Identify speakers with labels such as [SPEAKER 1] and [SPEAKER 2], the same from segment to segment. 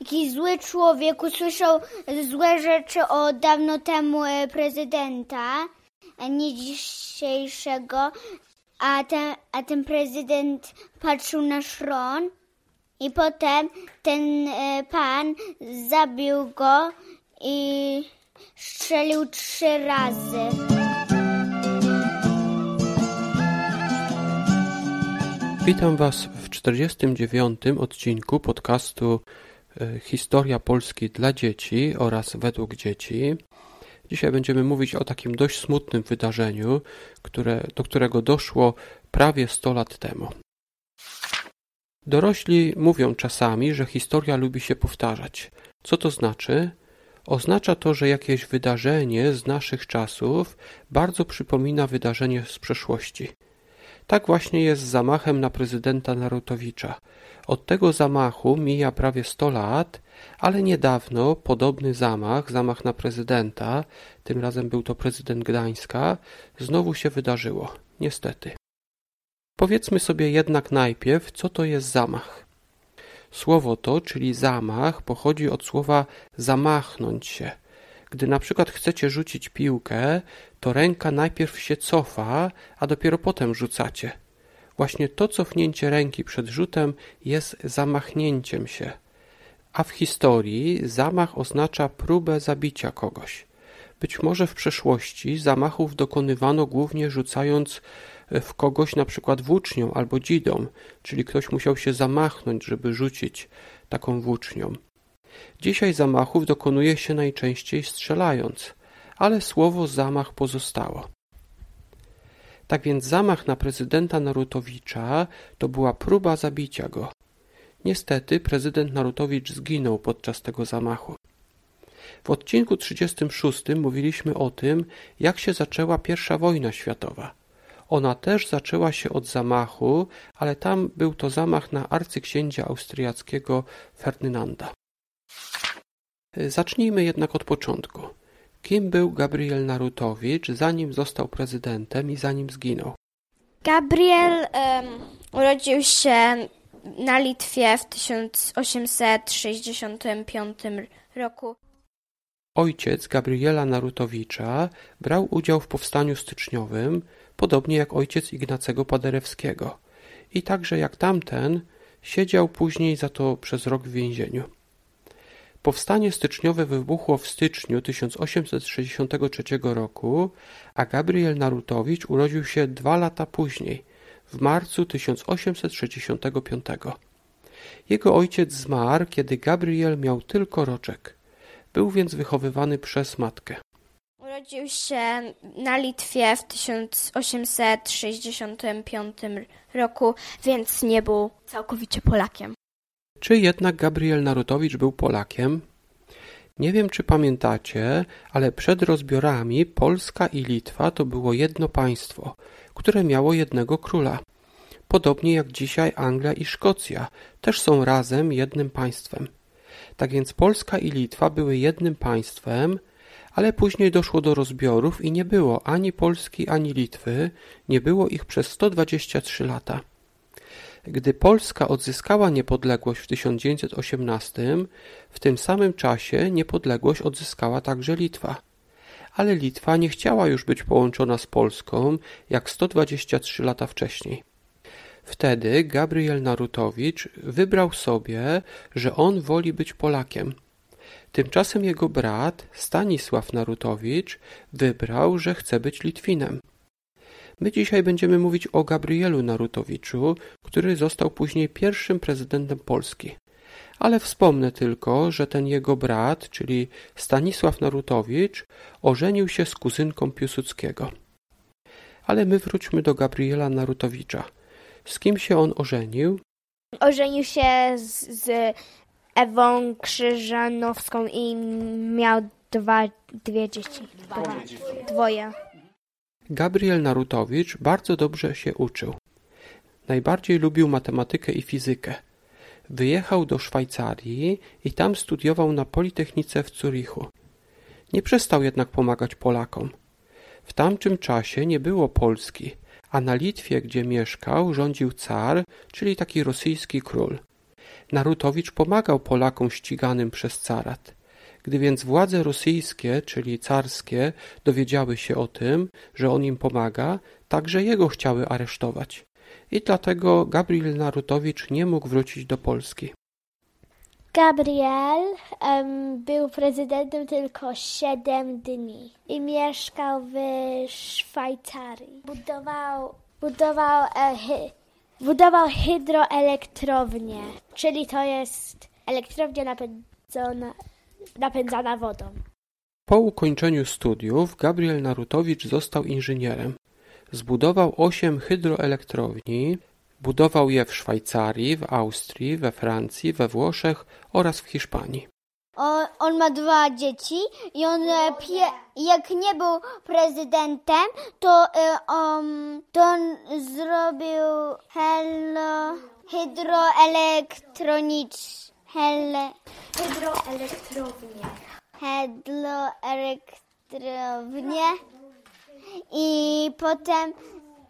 [SPEAKER 1] jakiś zły człowiek usłyszał złe rzeczy o dawno temu e, prezydenta, nie dzisiejszego, a ten, a ten prezydent patrzył na szron i potem ten e, pan zabił go i strzelił trzy razy.
[SPEAKER 2] Witam Was w 49. odcinku podcastu Historia Polski dla dzieci oraz według dzieci. Dzisiaj będziemy mówić o takim dość smutnym wydarzeniu, które, do którego doszło prawie 100 lat temu. Dorośli mówią czasami, że historia lubi się powtarzać. Co to znaczy? Oznacza to, że jakieś wydarzenie z naszych czasów bardzo przypomina wydarzenie z przeszłości. Tak właśnie jest z zamachem na prezydenta Narutowicza. Od tego zamachu mija prawie 100 lat, ale niedawno podobny zamach, zamach na prezydenta, tym razem był to prezydent Gdańska, znowu się wydarzyło. Niestety. Powiedzmy sobie jednak najpierw, co to jest zamach. Słowo to, czyli zamach, pochodzi od słowa zamachnąć się. Gdy na przykład chcecie rzucić piłkę, to ręka najpierw się cofa, a dopiero potem rzucacie. Właśnie to cofnięcie ręki przed rzutem jest zamachnięciem się. A w historii zamach oznacza próbę zabicia kogoś. Być może w przeszłości zamachów dokonywano głównie rzucając w kogoś na przykład włócznią albo dzidą, czyli ktoś musiał się zamachnąć, żeby rzucić taką włócznią. Dzisiaj zamachów dokonuje się najczęściej strzelając, ale słowo zamach pozostało. Tak więc zamach na prezydenta Narutowicza to była próba zabicia go. Niestety prezydent Narutowicz zginął podczas tego zamachu. W odcinku 36 mówiliśmy o tym, jak się zaczęła I wojna światowa. Ona też zaczęła się od zamachu, ale tam był to zamach na arcyksięcia austriackiego Ferdynanda. Zacznijmy jednak od początku. Kim był Gabriel Narutowicz, zanim został prezydentem i zanim zginął?
[SPEAKER 3] Gabriel um, urodził się na Litwie w 1865 roku.
[SPEAKER 2] Ojciec Gabriela Narutowicza brał udział w powstaniu styczniowym, podobnie jak ojciec Ignacego Paderewskiego. I także jak tamten, siedział później za to przez rok w więzieniu. Powstanie styczniowe wybuchło w styczniu 1863 roku, a Gabriel Narutowicz urodził się dwa lata później, w marcu 1865. Jego ojciec zmarł, kiedy Gabriel miał tylko roczek. Był więc wychowywany przez matkę.
[SPEAKER 3] Urodził się na Litwie w 1865 roku, więc nie był całkowicie Polakiem.
[SPEAKER 2] Czy jednak Gabriel Narutowicz był Polakiem? Nie wiem, czy pamiętacie, ale przed rozbiorami Polska i Litwa to było jedno państwo, które miało jednego króla. Podobnie jak dzisiaj Anglia i Szkocja też są razem jednym państwem. Tak więc Polska i Litwa były jednym państwem, ale później doszło do rozbiorów i nie było ani Polski, ani Litwy, nie było ich przez 123 lata. Gdy Polska odzyskała niepodległość w 1918, w tym samym czasie niepodległość odzyskała także Litwa. Ale Litwa nie chciała już być połączona z Polską jak 123 lata wcześniej. Wtedy Gabriel Narutowicz wybrał sobie, że on woli być Polakiem. Tymczasem jego brat Stanisław Narutowicz wybrał, że chce być Litwinem. My dzisiaj będziemy mówić o Gabrielu Narutowiczu, który został później pierwszym prezydentem Polski. Ale wspomnę tylko, że ten jego brat, czyli Stanisław Narutowicz, ożenił się z kuzynką Piłsudskiego. Ale my wróćmy do Gabriela Narutowicza. Z kim się on ożenił?
[SPEAKER 3] Ożenił się z, z Ewą Krzyżanowską i miał dwa, dwie dzieci. Dwa, dwoje.
[SPEAKER 2] Gabriel Narutowicz bardzo dobrze się uczył. Najbardziej lubił matematykę i fizykę. Wyjechał do Szwajcarii i tam studiował na Politechnice w Zurichu. Nie przestał jednak pomagać Polakom. W tamtym czasie nie było Polski, a na Litwie, gdzie mieszkał, rządził car, czyli taki rosyjski król. Narutowicz pomagał Polakom ściganym przez carat. Gdy więc władze rosyjskie, czyli carskie, dowiedziały się o tym, że on im pomaga, także jego chciały aresztować. I dlatego Gabriel Narutowicz nie mógł wrócić do Polski.
[SPEAKER 4] Gabriel um, był prezydentem tylko 7 dni i mieszkał w Szwajcarii. Budował, budował, e, hy, budował hydroelektrownię, czyli to jest elektrownia napędzona, napędzana wodą.
[SPEAKER 2] Po ukończeniu studiów Gabriel Narutowicz został inżynierem. Zbudował osiem hydroelektrowni, budował je w Szwajcarii, w Austrii, we Francji, we Włoszech oraz w Hiszpanii.
[SPEAKER 1] On, on ma dwa dzieci i on e, pie, jak nie był prezydentem, to, um, to on zrobił hydroelektronicz, hele,
[SPEAKER 4] Hydroelektrownia.
[SPEAKER 1] hydroelektrownię i potem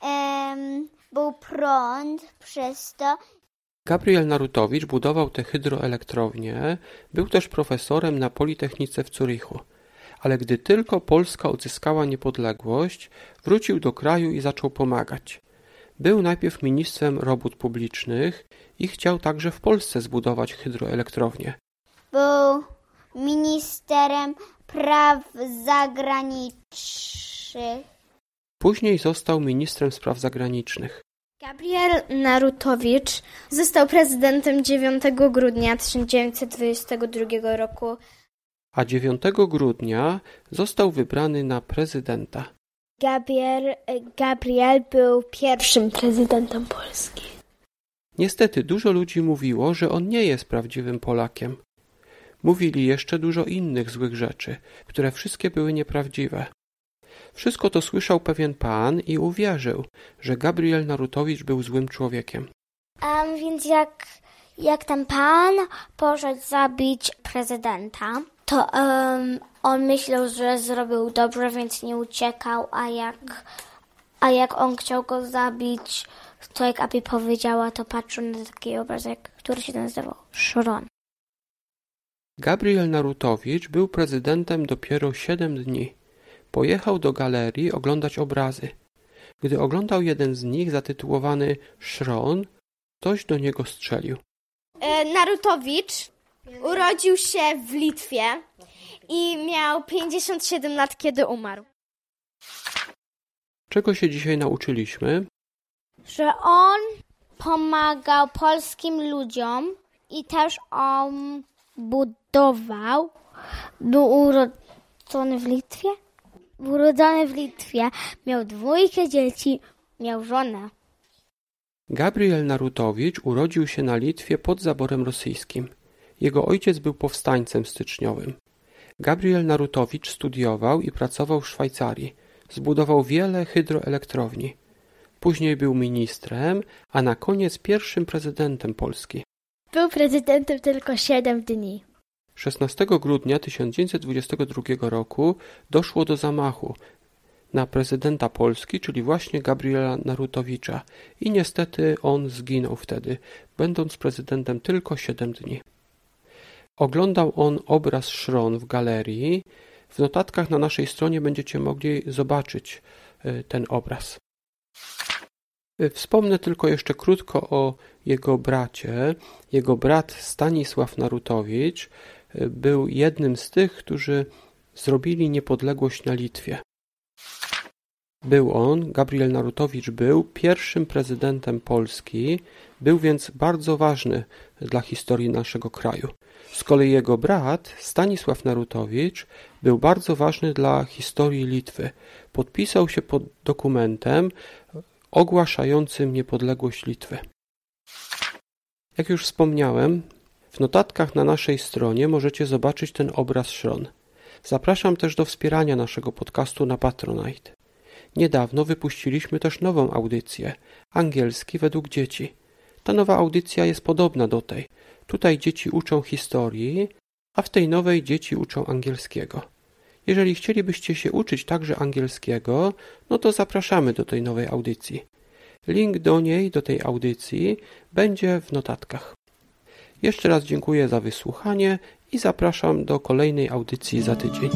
[SPEAKER 1] em, był prąd przez to.
[SPEAKER 2] Gabriel Narutowicz budował te hydroelektrownie, był też profesorem na Politechnice w Zurichu. Ale gdy tylko Polska odzyskała niepodległość, wrócił do kraju i zaczął pomagać. Był najpierw ministrem robót publicznych i chciał także w Polsce zbudować hydroelektrownię.
[SPEAKER 1] Był ministerem praw zagranicznych.
[SPEAKER 2] Później został ministrem spraw zagranicznych.
[SPEAKER 3] Gabriel Narutowicz został prezydentem 9 grudnia 1922 roku.
[SPEAKER 2] A 9 grudnia został wybrany na prezydenta.
[SPEAKER 4] Gabriel, Gabriel był pierwszym prezydentem Polski.
[SPEAKER 2] Niestety dużo ludzi mówiło, że on nie jest prawdziwym Polakiem. Mówili jeszcze dużo innych złych rzeczy, które wszystkie były nieprawdziwe. Wszystko to słyszał pewien pan i uwierzył, że Gabriel Narutowicz był złym człowiekiem.
[SPEAKER 4] Um, więc jak, jak ten pan poszedł zabić prezydenta, to um, on myślał, że zrobił dobrze, więc nie uciekał, a jak, a jak on chciał go zabić, to jak Abi powiedziała, to patrzył na taki obrazek, który się nazywał Szron.
[SPEAKER 2] Gabriel Narutowicz był prezydentem dopiero siedem dni. Pojechał do galerii oglądać obrazy. Gdy oglądał jeden z nich zatytułowany Szron, ktoś do niego strzelił.
[SPEAKER 3] E, Narutowicz urodził się w Litwie i miał 57 lat, kiedy umarł.
[SPEAKER 2] Czego się dzisiaj nauczyliśmy?
[SPEAKER 1] Że on pomagał polskim ludziom i też on budował. Był urodzony w Litwie? Urodzony w Litwie, miał dwójkę dzieci, miał żonę.
[SPEAKER 2] Gabriel Narutowicz urodził się na Litwie pod zaborem rosyjskim. Jego ojciec był powstańcem styczniowym. Gabriel Narutowicz studiował i pracował w Szwajcarii. Zbudował wiele hydroelektrowni. Później był ministrem, a na koniec pierwszym prezydentem Polski.
[SPEAKER 4] Był prezydentem tylko 7 dni.
[SPEAKER 2] 16 grudnia 1922 roku doszło do zamachu na prezydenta Polski, czyli właśnie Gabriela Narutowicza i niestety on zginął wtedy, będąc prezydentem tylko 7 dni. Oglądał on obraz Szron w galerii. W notatkach na naszej stronie będziecie mogli zobaczyć y, ten obraz. Y, Wspomnę tylko jeszcze krótko o jego bracie. Jego brat Stanisław Narutowicz y, był jednym z tych, którzy zrobili niepodległość na Litwie. Był on, Gabriel Narutowicz był pierwszym prezydentem Polski, był więc bardzo ważny dla historii naszego kraju. Z kolei jego brat, Stanisław Narutowicz, był bardzo ważny dla historii Litwy. Podpisał się pod dokumentem ogłaszającym niepodległość Litwy. Jak już wspomniałem, w notatkach na naszej stronie możecie zobaczyć ten obraz Szron. Zapraszam też do wspierania naszego podcastu na Patronite. Niedawno wypuściliśmy też nową audycję, angielski według dzieci. Ta nowa audycja jest podobna do tej. Tutaj dzieci uczą historii, a w tej nowej dzieci uczą angielskiego. Jeżeli chcielibyście się uczyć także angielskiego, no to zapraszamy do tej nowej audycji. Link do niej, do tej audycji, będzie w notatkach. Jeszcze raz dziękuję za wysłuchanie i zapraszam do kolejnej audycji za tydzień.